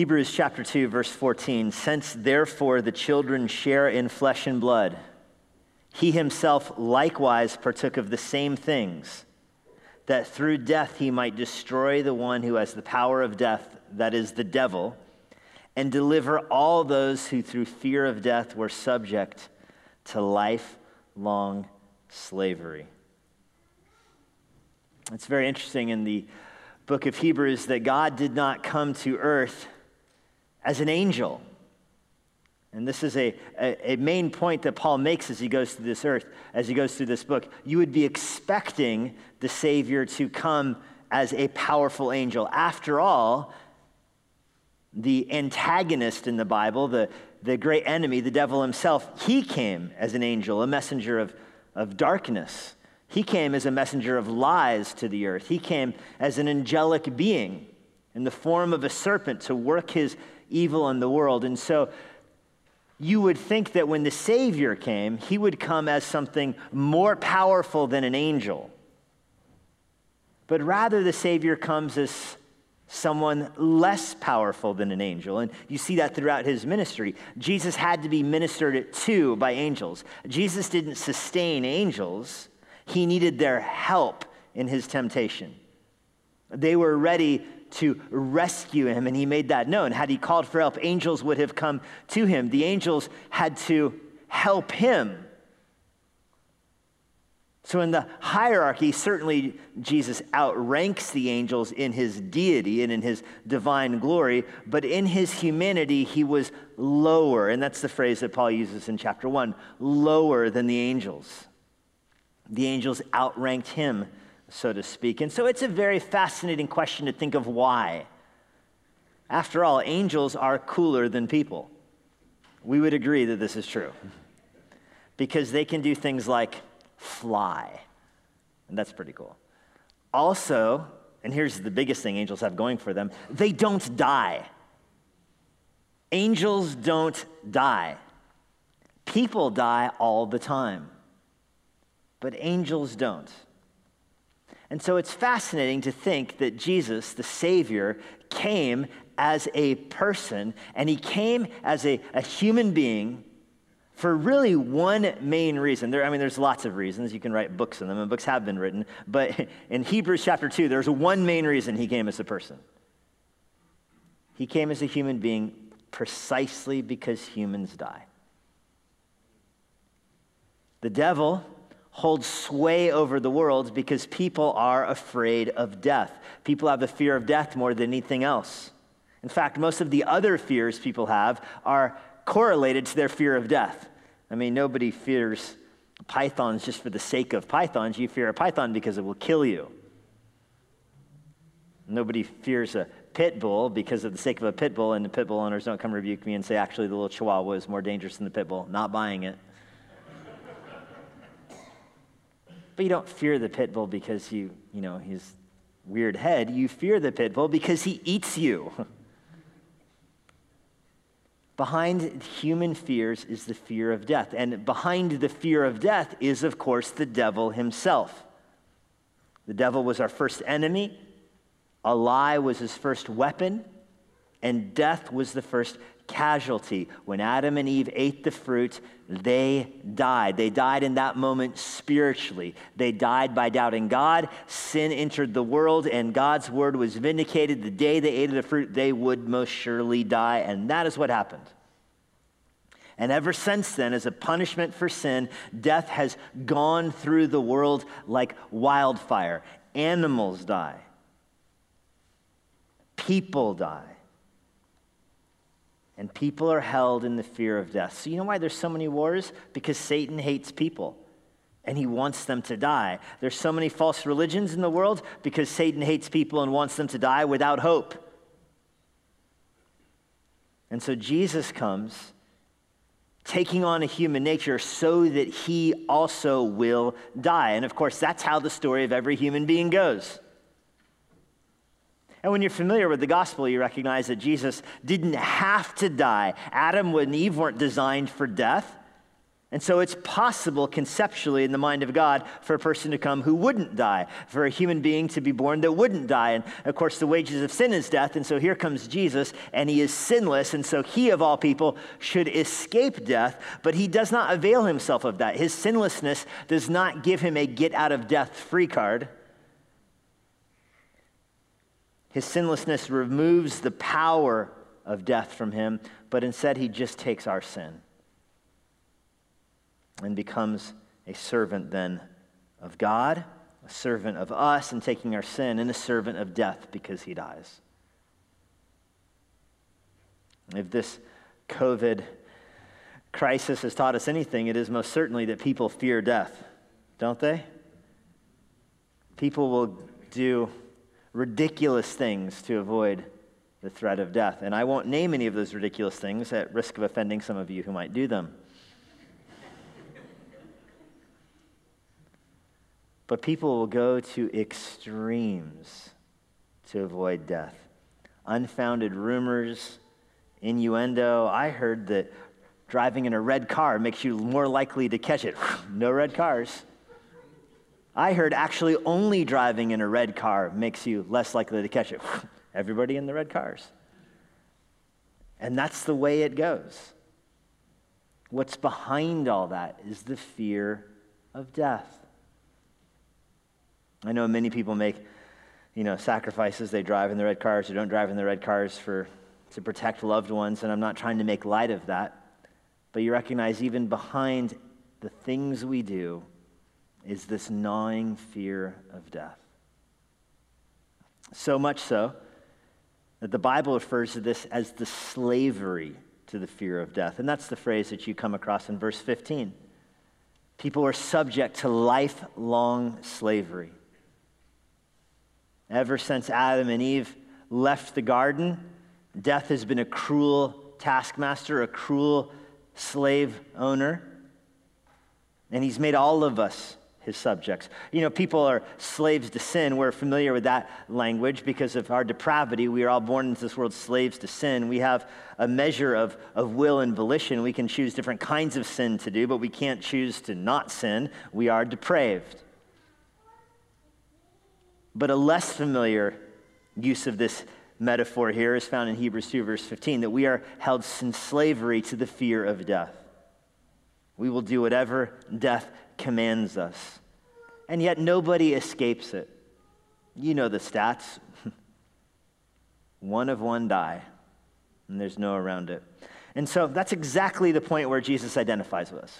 Hebrews chapter 2, verse 14 Since therefore the children share in flesh and blood, he himself likewise partook of the same things, that through death he might destroy the one who has the power of death, that is, the devil, and deliver all those who through fear of death were subject to lifelong slavery. It's very interesting in the book of Hebrews that God did not come to earth as an angel. And this is a, a, a, main point that Paul makes as he goes through this earth, as he goes through this book. You would be expecting the Savior to come as a powerful angel. After all, the antagonist in the Bible, the, the great enemy, the devil himself, he came as an angel, a messenger of, of darkness. He came as a messenger of lies to the earth. He came as an angelic being in the form of a serpent to work his evil in the world. And so you would think that when the Savior came, he would come as something more powerful than an angel. But rather, the Savior comes as someone less powerful than an angel. And you see that throughout his ministry. Jesus had to be ministered to by angels. Jesus didn't sustain angels, he needed their help in his temptation. They were ready to rescue him, and he made that known. Had he called for help, angels would have come to him. The angels had to help him. So, in the hierarchy, certainly Jesus outranks the angels in his deity and in his divine glory, but in his humanity, he was lower. And that's the phrase that Paul uses in chapter one lower than the angels. The angels outranked him so to speak. And so it's a very fascinating question to think of why. After all, angels are cooler than people. We would agree that this is true because they can do things like fly, and that's pretty cool. Also, and here's the biggest thing angels have going for them they don't die. Angels don't die. People die all the time, but angels don't. And so it's fascinating to think that Jesus, the Savior, came as a person and he came as a, a human being for really one main reason. There, I mean, there's lots of reasons. You can write books on them, and books have been written. But in Hebrews chapter 2, there's one main reason he came as a person. He came as a human being precisely because humans die. The devil holds sway over the world because people are afraid of death. People have the fear of death more than anything else. In fact, most of the other fears people have are correlated to their fear of death. I mean, nobody fears pythons just for the sake of pythons. You fear a python because it will kill you. Nobody fears a pit bull because of the sake of a pit bull, and the pit bull owners don't come rebuke me and say, actually, the little chihuahua is more dangerous than the pit bull. Not buying it. But you don't fear the pit bull because you, you know, his weird head. You fear the pit bull because he eats you. behind human fears is the fear of death. And behind the fear of death is, of course, the devil himself. The devil was our first enemy, a lie was his first weapon, and death was the first casualty. When Adam and Eve ate the fruit, they died. They died in that moment spiritually. They died by doubting God. Sin entered the world, and God's word was vindicated. The day they ate of the fruit, they would most surely die. And that is what happened. And ever since then, as a punishment for sin, death has gone through the world like wildfire. Animals die, people die and people are held in the fear of death. So, you know why there's so many wars? Because Satan hates people and he wants them to die. There's so many false religions in the world because Satan hates people and wants them to die without hope. And so Jesus comes taking on a human nature so that he also will die. And of course, that's how the story of every human being goes. And when you're familiar with the gospel, you recognize that Jesus didn't have to die. Adam and Eve weren't designed for death. And so it's possible conceptually in the mind of God for a person to come who wouldn't die, for a human being to be born that wouldn't die. And of course, the wages of sin is death. And so here comes Jesus, and he is sinless. And so he, of all people, should escape death. But he does not avail himself of that. His sinlessness does not give him a get out of death free card. His sinlessness removes the power of death from him, but instead he just takes our sin and becomes a servant then of God, a servant of us and taking our sin, and a servant of death because he dies. If this COVID crisis has taught us anything, it is most certainly that people fear death, don't they? People will do ridiculous things to avoid the threat of death. And I won't name any of those ridiculous things at risk of offending some of you who might do them. But people will go to extremes to avoid death. Unfounded rumors, innuendo. I heard that driving in a red car makes you more likely to catch it. no red cars. I heard actually only driving in a red car makes you less likely to catch it. Everybody in the red cars. And that's the way it goes. What's behind all that is the fear of death. I know many people make, you know, sacrifices. They drive in the red cars or don't drive in the red cars for, to protect loved ones, and I'm not trying to make light of that. But you recognize even behind the things we do is this gnawing fear of death. So much so that the Bible refers to this as the slavery to the fear of death. And that's the phrase that you come across in verse 15. People are subject to lifelong slavery. Ever since Adam and Eve left the garden, death has been a cruel taskmaster, a cruel slave owner. And he's made all of us his subjects. You know, people are slaves to sin. We're familiar with that language because of our depravity. We are all born into this world slaves to sin. We have a measure of, of will and volition. We can choose different kinds of sin to do, but we can't choose to not sin. We are depraved. But a less familiar use of this metaphor here is found in Hebrews 2, verse 15, that we are held in slavery to the fear of death. We will do whatever death commands us. And yet nobody escapes it. You know the stats one of one die, and there's no around it. And so that's exactly the point where Jesus identifies with us.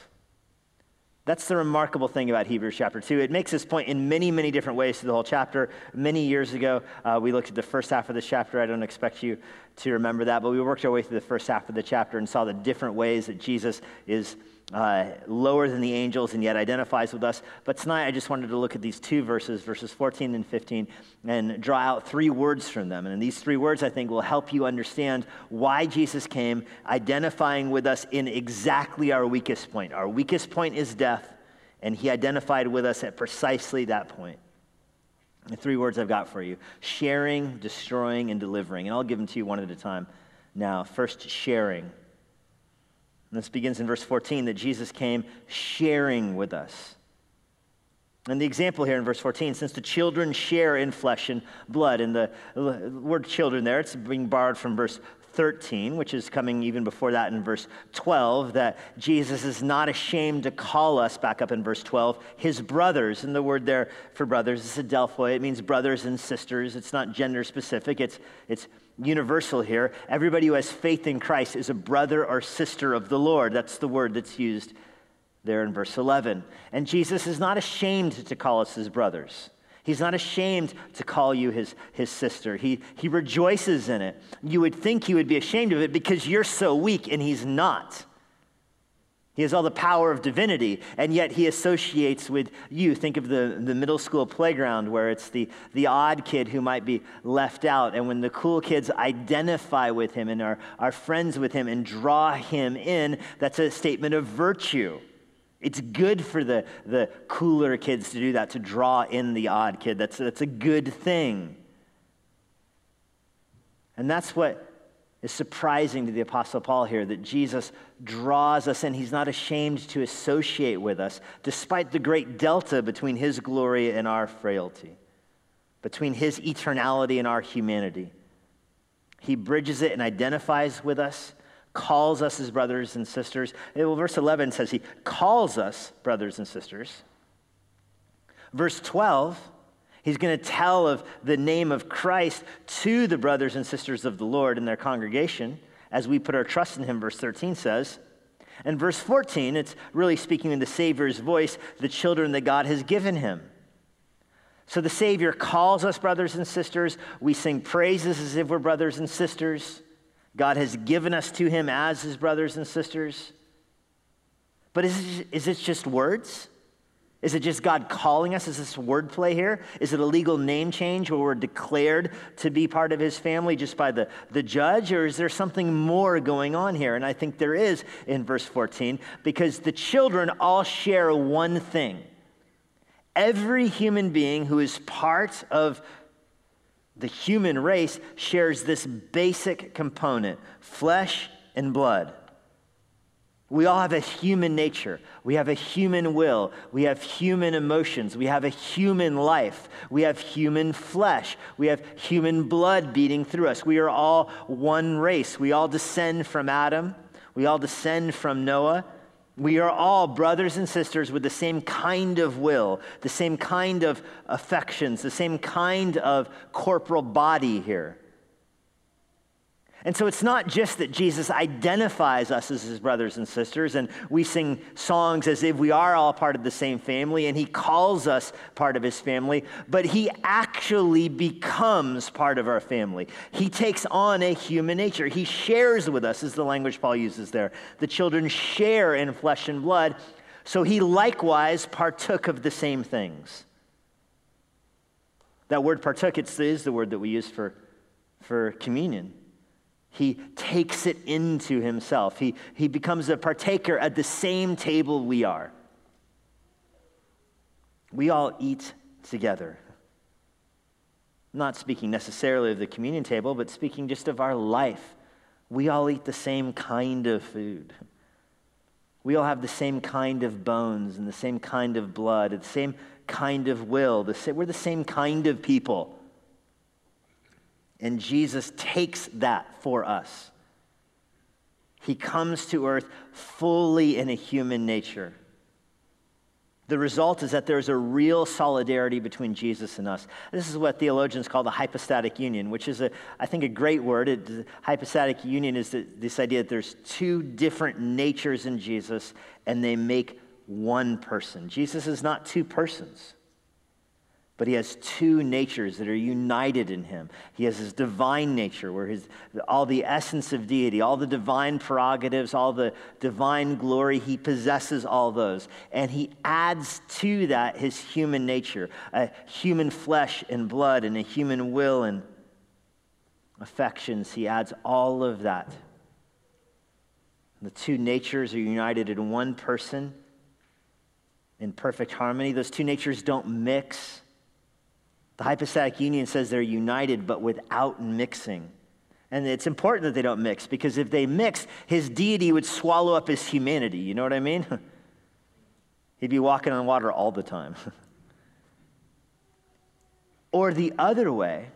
That's the remarkable thing about Hebrews chapter 2. It makes this point in many, many different ways through the whole chapter. Many years ago, uh, we looked at the first half of this chapter. I don't expect you to remember that, but we worked our way through the first half of the chapter and saw the different ways that Jesus is uh, lower than the angels and yet identifies with us. But tonight I just wanted to look at these two verses, verses 14 and 15, and draw out three words from them. And these three words, I think, will help you understand why Jesus came, identifying with us in exactly our weakest point. Our weakest point is death, and he identified with us at precisely that point. The three words I've got for you sharing, destroying, and delivering. And I'll give them to you one at a time. Now, first, sharing. And this begins in verse 14 that Jesus came sharing with us. And the example here in verse 14, since the children share in flesh and blood, and the word children there, it's being borrowed from verse 13, which is coming even before that in verse 12, that Jesus is not ashamed to call us, back up in verse 12, his brothers. And the word there for brothers is adelphoi. It means brothers and sisters. It's not gender specific, it's, it's universal here. Everybody who has faith in Christ is a brother or sister of the Lord. That's the word that's used there in verse 11. And Jesus is not ashamed to call us his brothers. He's not ashamed to call you his, his sister. He, he rejoices in it. You would think he would be ashamed of it because you're so weak, and he's not. He has all the power of divinity, and yet he associates with you. Think of the, the middle school playground where it's the, the odd kid who might be left out. And when the cool kids identify with him and are, are friends with him and draw him in, that's a statement of virtue. It's good for the, the cooler kids to do that, to draw in the odd kid. That's, that's a good thing. And that's what It's surprising to the Apostle Paul here that Jesus draws us in. He's not ashamed to associate with us, despite the great delta between his glory and our frailty, between his eternality and our humanity. He bridges it and identifies with us, calls us as brothers and sisters. Eh, well, verse 11 says he calls us brothers and sisters. Verse 12 He's going to tell of the name of Christ to the brothers and sisters of the Lord in their congregation as we put our trust in him, verse 13 says. And verse 14, it's really speaking in the Savior's voice, the children that God has given him. So the Savior calls us brothers and sisters. We sing praises as if we're brothers and sisters. God has given us to him as his brothers and sisters. But is it, is it just words? Is it just God calling us? Is this wordplay here? Is it a legal name change where we're declared to be part of his family just by the, the judge? Or is there something more going on here? And I think there is in verse 14 because the children all share one thing. Every human being who is part of the human race shares this basic component flesh and blood. We all have a human nature. We have a human will. We have human emotions. We have a human life. We have human flesh. We have human blood beating through us. We are all one race. We all descend from Adam. We all descend from Noah. We are all brothers and sisters with the same kind of will, the same kind of affections, the same kind of corporal body here. And so it's not just that Jesus identifies us as his brothers and sisters, and we sing songs as if we are all part of the same family, and he calls us part of his family, but he actually becomes part of our family. He takes on a human nature. He shares with us, is the language Paul uses there. The children share in flesh and blood, so he likewise partook of the same things. That word partook is the word that we use for, for communion. He takes it into himself. He, he becomes a partaker at the same table we are. We all eat together. not speaking necessarily of the communion table, but speaking just of our life. We all eat the same kind of food. We all have the same kind of bones and the same kind of blood, the same kind of will. we're the same kind of people. And Jesus takes that for us. He comes to earth fully in a human nature. The result is that there's a real solidarity between Jesus and us. This is what theologians call the hypostatic union, which is, a, I think, a great word. It, hypostatic union is the, this idea that there's two different natures in Jesus and they make one person. Jesus is not two persons but he has two natures that are united in him. He has his divine nature, where his, all the essence of deity, all the divine prerogatives, all the divine glory, he possesses all those. And he adds to that his human nature, a human flesh and blood, and a human will and affections. He adds all of that. The two natures are united in one person in perfect harmony. Those two natures don't mix. The hypostatic union says they're united but without mixing. And it's important that they don't mix because if they mix, his deity would swallow up his humanity. You know what I mean? He'd be walking on water all the time. or the other way,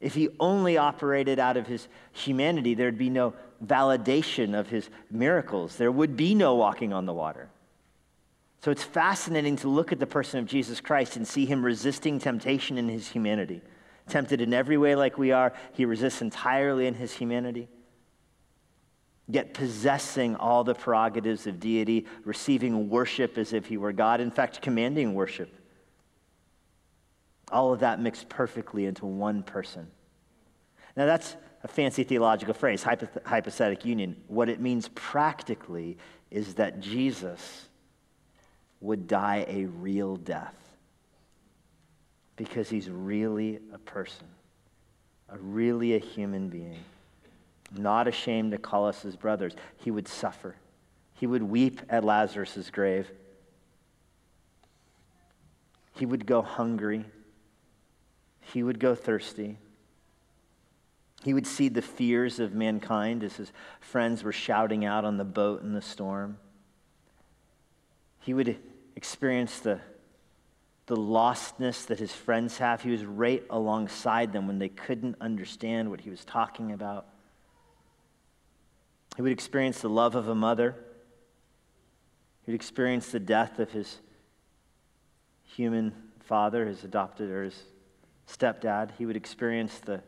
if he only operated out of his humanity, there'd be no validation of his miracles. There would be no walking on the water. So it's fascinating to look at the person of Jesus Christ and see him resisting temptation in his humanity. Tempted in every way like we are, he resists entirely in his humanity. Yet possessing all the prerogatives of deity, receiving worship as if he were God, in fact, commanding worship. All of that mixed perfectly into one person. Now, that's a fancy theological phrase, hypostatic union. What it means practically is that Jesus would die a real death because he's really a person, a really a human being, not ashamed to call us his brothers. He would suffer. He would weep at Lazarus' grave. He would go hungry. He would go thirsty. He would see the fears of mankind as his friends were shouting out on the boat in the storm. He would experience the, the lostness that his friends have. He was right alongside them when they couldn't understand what he was talking about. He would experience the love of a mother. He would experience the death of his human father, his adopted or his stepdad. He would experience the,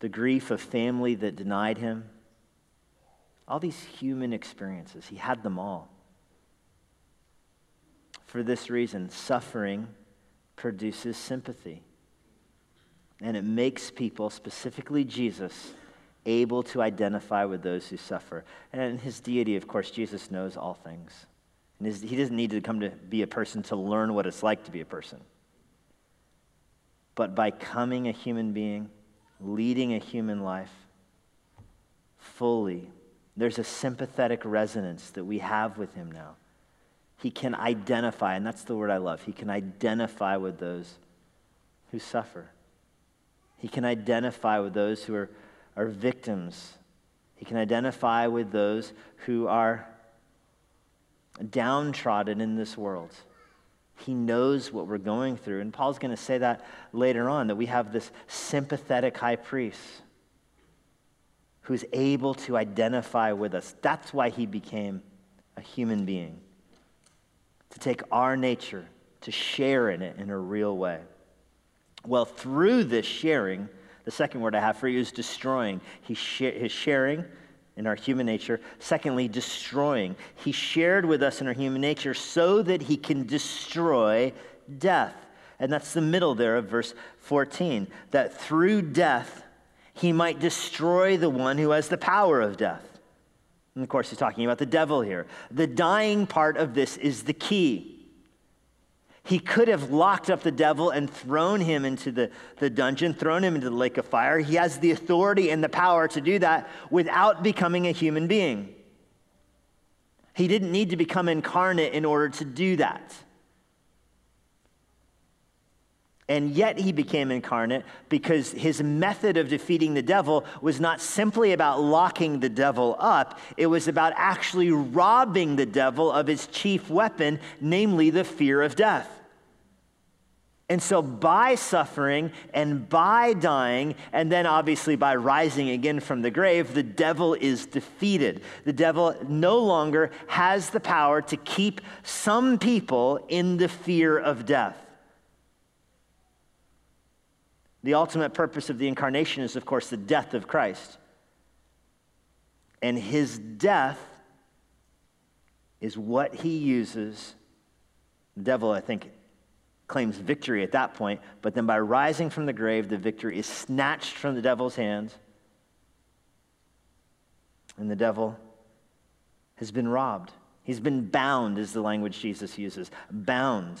the grief of family that denied him. All these human experiences, he had them all. For this reason, suffering produces sympathy. And it makes people, specifically Jesus, able to identify with those who suffer. And his deity, of course, Jesus knows all things. And his, he doesn't need to come to be a person to learn what it's like to be a person. But by coming a human being, leading a human life fully, there's a sympathetic resonance that we have with him now. He can identify, and that's the word I love. He can identify with those who suffer. He can identify with those who are are victims. He can identify with those who are downtrodden in this world. He knows what we're going through. And Paul's going to say that later on that we have this sympathetic high priest who's able to identify with us. That's why he became a human being, to take our nature, to share in it in a real way. Well, through this sharing, the second word I have for you is destroying. He his sharing in our human nature. Secondly, destroying. He shared with us in our human nature so that he can destroy death. And that's the middle there of verse 14. That through death, he might destroy the one who has the power of death. And of course, he's talking about the devil here. The dying part of this is the key. He could have locked up the devil and thrown him into the, the dungeon, thrown him into the lake of fire. He has the authority and the power to do that without becoming a human being. He didn't need to become incarnate in order to do that. And yet he became incarnate because his method of defeating the devil was not simply about locking the devil up, it was about actually robbing the devil of his chief weapon, namely the fear of death. And so, by suffering and by dying, and then obviously by rising again from the grave, the devil is defeated. The devil no longer has the power to keep some people in the fear of death. The ultimate purpose of the incarnation is, of course, the death of Christ. And his death is what he uses. The devil, I think, claims victory at that point, but then by rising from the grave, the victory is snatched from the devil's hands. And the devil has been robbed. He's been bound, is the language Jesus uses. Bound.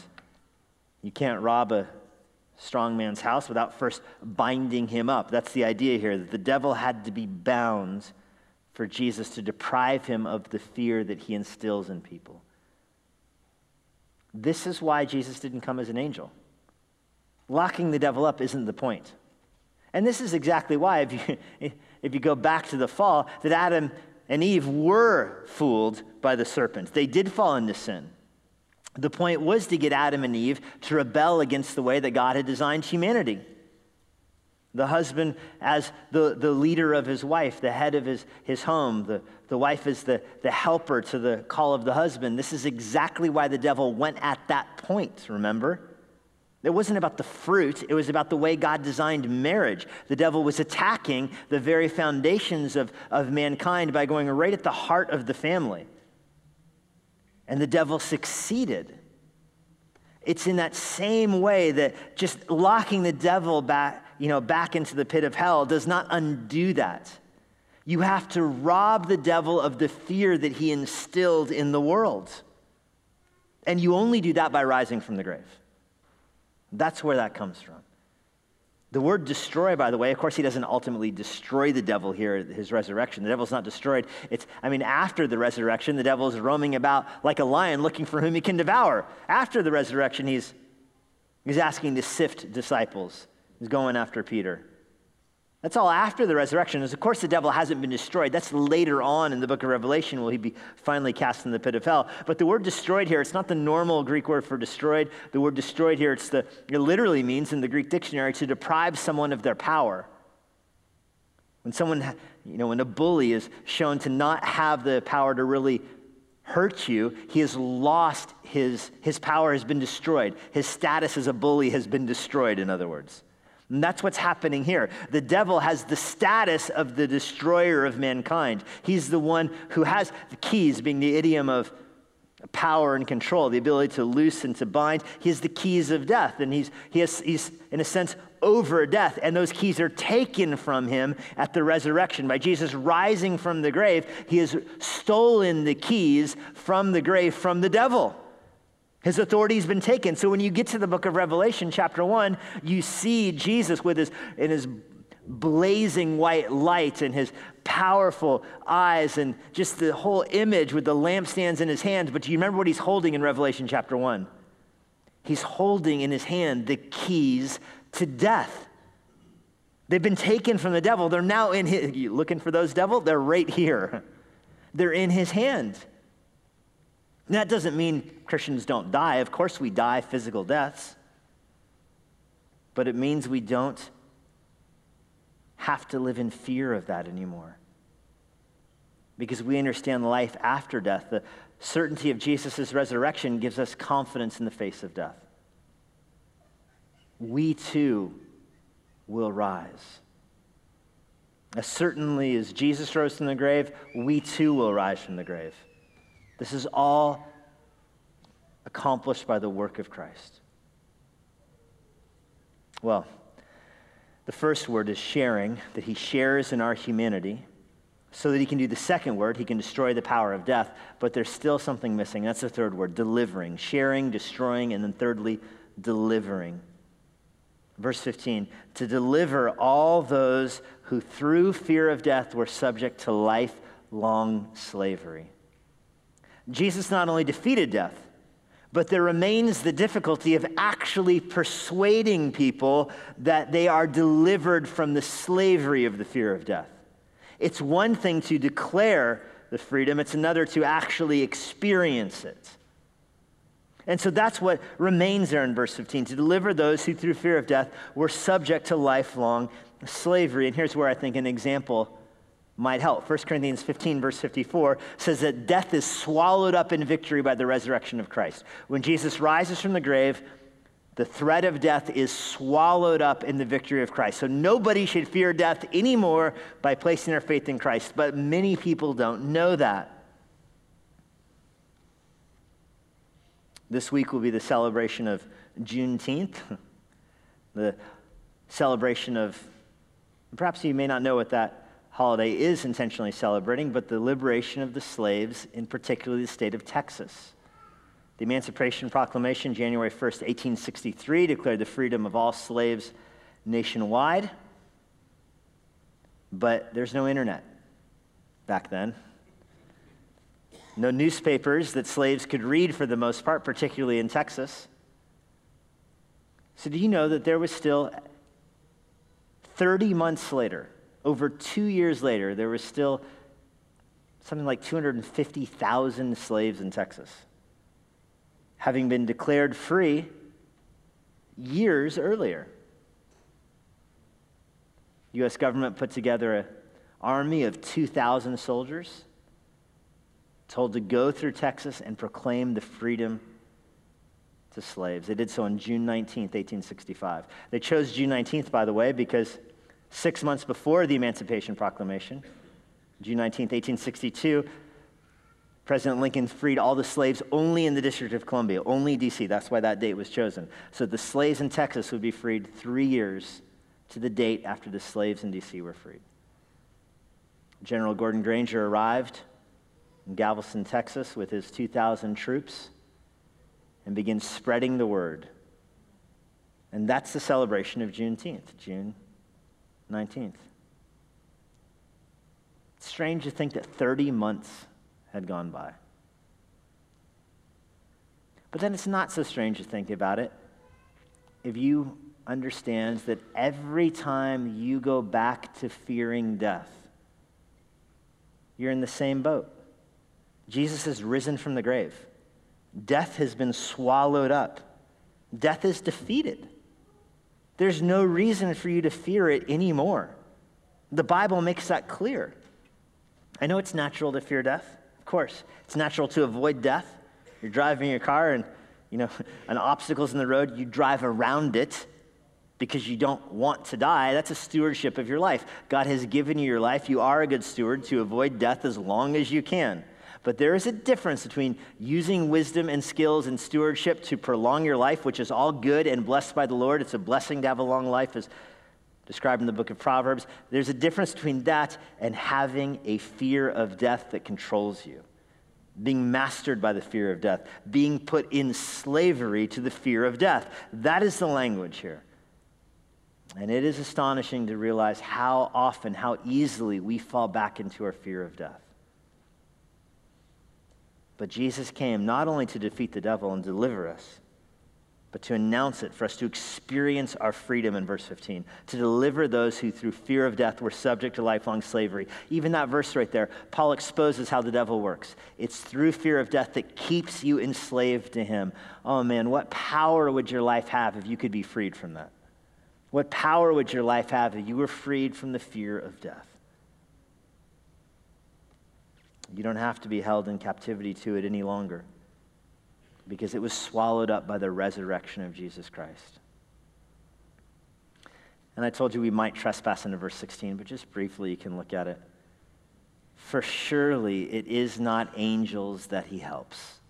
You can't rob a strong man's house without first binding him up. That's the idea here that the devil had to be bound for Jesus to deprive him of the fear that he instills in people. This is why Jesus didn't come as an angel. Locking the devil up isn't the point. And this is exactly why, if you, if you go back to the fall, that Adam and Eve were fooled by the serpent. They did fall into sin. The point was to get Adam and Eve to rebel against the way that God had designed humanity. The husband, as the, the leader of his wife, the head of his, his home, the, the wife is the, the helper to the call of the husband. This is exactly why the devil went at that point, remember? It wasn't about the fruit, it was about the way God designed marriage. The devil was attacking the very foundations of, of mankind by going right at the heart of the family. And the devil succeeded. It's in that same way that just locking the devil back, you know, back into the pit of hell does not undo that. You have to rob the devil of the fear that he instilled in the world. And you only do that by rising from the grave. That's where that comes from. The word destroy, by the way, of course, he doesn't ultimately destroy the devil here at his resurrection. The devil's not destroyed. It's, I mean, after the resurrection, the devil is roaming about like a lion looking for whom he can devour. After the resurrection, he's, he's asking to sift disciples, he's going after Peter. That's all after the resurrection. Of course, the devil hasn't been destroyed. That's later on in the book of Revelation will he be finally cast in the pit of hell. But the word destroyed here, it's not the normal Greek word for destroyed. The word destroyed here, it's the, it literally means in the Greek dictionary to deprive someone of their power. When someone, you know, when a bully is shown to not have the power to really hurt you, he has lost his, his power has been destroyed. His status as a bully has been destroyed, in other words. And that's what's happening here. The devil has the status of the destroyer of mankind. He's the one who has the keys, being the idiom of power and control, the ability to loose and to bind. He has the keys of death, and he's, he has, he's, in a sense, over death. And those keys are taken from him at the resurrection. By Jesus rising from the grave, he has stolen the keys from the grave from the devil. His authority has been taken. So when you get to the book of Revelation, chapter 1, you see Jesus with his, in his blazing white light and his powerful eyes and just the whole image with the lampstands in his hands. But do you remember what he's holding in Revelation chapter 1? He's holding in his hand the keys to death. They've been taken from the devil. They're now in his. You looking for those devil? They're right here. They're in his hand. And that doesn't mean Christians don't die. Of course, we die physical deaths. But it means we don't have to live in fear of that anymore. Because we understand life after death. The certainty of Jesus' resurrection gives us confidence in the face of death. We too will rise. As certainly as Jesus rose from the grave, we too will rise from the grave. This is all accomplished by the work of Christ. Well, the first word is sharing, that he shares in our humanity so that he can do the second word, he can destroy the power of death, but there's still something missing. That's the third word, delivering, sharing, destroying, and then thirdly, delivering. Verse 15, to deliver all those who through fear of death were subject to lifelong slavery. Jesus not only defeated death, but there remains the difficulty of actually persuading people that they are delivered from the slavery of the fear of death. It's one thing to declare the freedom, it's another to actually experience it. And so that's what remains there in verse 15 to deliver those who, through fear of death, were subject to lifelong slavery. And here's where I think an example might help. 1 Corinthians 15, verse 54 says that death is swallowed up in victory by the resurrection of Christ. When Jesus rises from the grave, the threat of death is swallowed up in the victory of Christ. So nobody should fear death anymore by placing their faith in Christ, but many people don't know that. This week will be the celebration of Juneteenth, the celebration of, perhaps you may not know what that holiday is intentionally celebrating, but the liberation of the slaves, in particularly the state of Texas. The Emancipation Proclamation, January 1st, 1863, declared the freedom of all slaves nationwide. But there's no internet back then. No newspapers that slaves could read for the most part, particularly in Texas. So, do you know that there was still 30 months later, over two years later, there was still something like 250,000 slaves in Texas, having been declared free years earlier. U.S. government put together an army of 2,000 soldiers, told to go through Texas and proclaim the freedom to slaves. They did so on June 19th, 1865. They chose June 19th, by the way, because Six months before the Emancipation Proclamation, June 19, 1862, President Lincoln freed all the slaves only in the District of Columbia, only D.C. That's why that date was chosen. So the slaves in Texas would be freed three years to the date after the slaves in D.C. were freed. General Gordon Granger arrived in Galveston, Texas, with his 2,000 troops and began spreading the word. And that's the celebration of Juneteenth, June 19th. It's strange to think that 30 months had gone by. But then it's not so strange to think about it if you understands that every time you go back to fearing death, you're in the same boat. Jesus has risen from the grave. Death has been swallowed up. Death is defeated. There's no reason for you to fear it anymore. The Bible makes that clear. I know it's natural to fear death. Of course, it's natural to avoid death. You're driving your car and, you know, an obstacle's in the road, you drive around it because you don't want to die. That's a stewardship of your life. God has given you your life. You are a good steward to avoid death as long as you can. But there is a difference between using wisdom and skills and stewardship to prolong your life, which is all good and blessed by the Lord. It's a blessing to have a long life, as described in the book of Proverbs. There's a difference between that and having a fear of death that controls you, being mastered by the fear of death, being put in slavery to the fear of death. That is the language here. And it is astonishing to realize how often, how easily we fall back into our fear of death. But Jesus came not only to defeat the devil and deliver us, but to announce it, for us to experience our freedom in verse 15, to deliver those who through fear of death were subject to lifelong slavery. Even that verse right there, Paul exposes how the devil works. It's through fear of death that keeps you enslaved to him. Oh man, what power would your life have if you could be freed from that? What power would your life have if you were freed from the fear of death? You don't have to be held in captivity to it any longer because it was swallowed up by the resurrection of Jesus Christ. And I told you we might trespass into verse 16, but just briefly you can look at it. For surely it is not angels that he helps.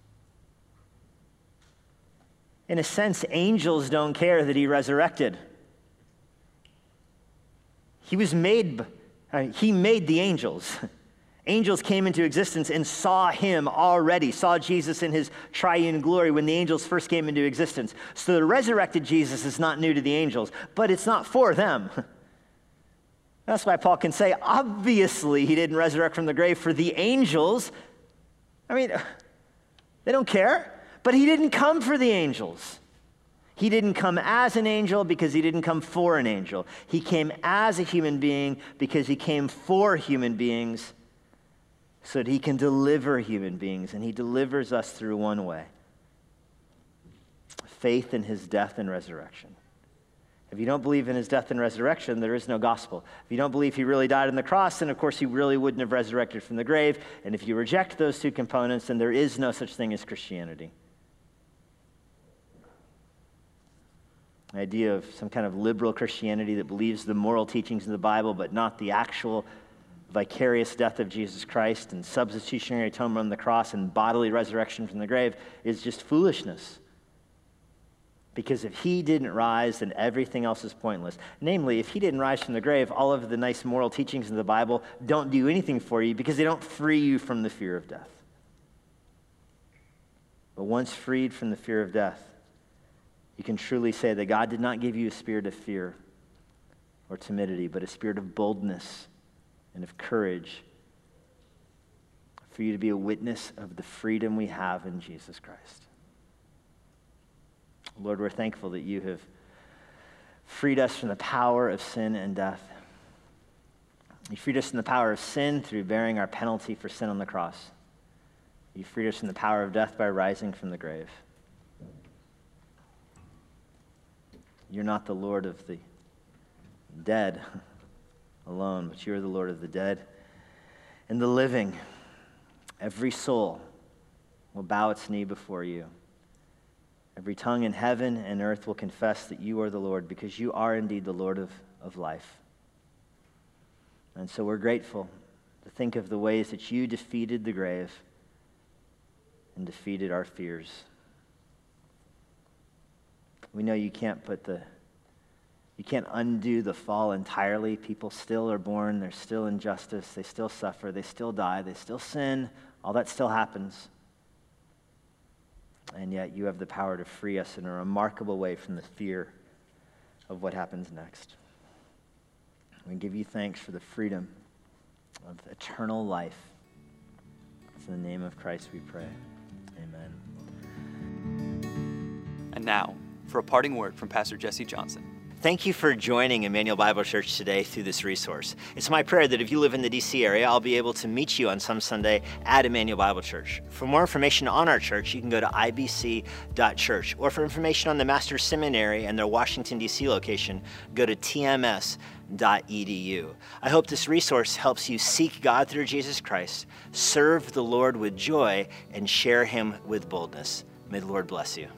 In a sense, angels don't care that he resurrected. He was made, he made the angels. Angels came into existence and saw him already, saw Jesus in his triune glory when the angels first came into existence. So the resurrected Jesus is not new to the angels, but it's not for them. That's why Paul can say, obviously, he didn't resurrect from the grave for the angels. I mean, they don't care, but he didn't come for the angels. He didn't come as an angel because he didn't come for an angel. He came as a human being because he came for human beings so that he can deliver human beings, and he delivers us through one way faith in his death and resurrection. If you don't believe in his death and resurrection, there is no gospel. If you don't believe he really died on the cross, then of course he really wouldn't have resurrected from the grave. And if you reject those two components, then there is no such thing as Christianity. The idea of some kind of liberal Christianity that believes the moral teachings of the Bible, but not the actual vicarious death of Jesus Christ and substitutionary atonement on the cross and bodily resurrection from the grave is just foolishness. Because if he didn't rise, then everything else is pointless. Namely, if he didn't rise from the grave, all of the nice moral teachings in the Bible don't do anything for you because they don't free you from the fear of death. But once freed from the fear of death, you can truly say that God did not give you a spirit of fear or timidity, but a spirit of boldness and of courage for you to be a witness of the freedom we have in Jesus Christ. Lord, we're thankful that you have freed us from the power of sin and death. You freed us from the power of sin through bearing our penalty for sin on the cross. You freed us from the power of death by rising from the grave. You're not the Lord of the dead alone, but you are the Lord of the dead and the living. Every soul will bow its knee before you. Every tongue in heaven and earth will confess that you are the Lord because you are indeed the Lord of, of life. And so we're grateful to think of the ways that you defeated the grave and defeated our fears. We know you can't put the you can't undo the fall entirely. People still are born, there's still injustice, they still suffer, they still die, they still sin. All that still happens. And yet you have the power to free us in a remarkable way from the fear of what happens next. We give you thanks for the freedom of eternal life. It's in the name of Christ we pray. Amen. And now, for a parting word from Pastor Jesse Johnson. Thank you for joining Immanuel Bible Church today through this resource. It's my prayer that if you live in the DC area, I'll be able to meet you on some Sunday at Immanuel Bible Church. For more information on our church, you can go to ibc.church. Or for information on the Master's Seminary and their Washington, DC location, go to tms.edu. I hope this resource helps you seek God through Jesus Christ, serve the Lord with joy, and share Him with boldness. May the Lord bless you.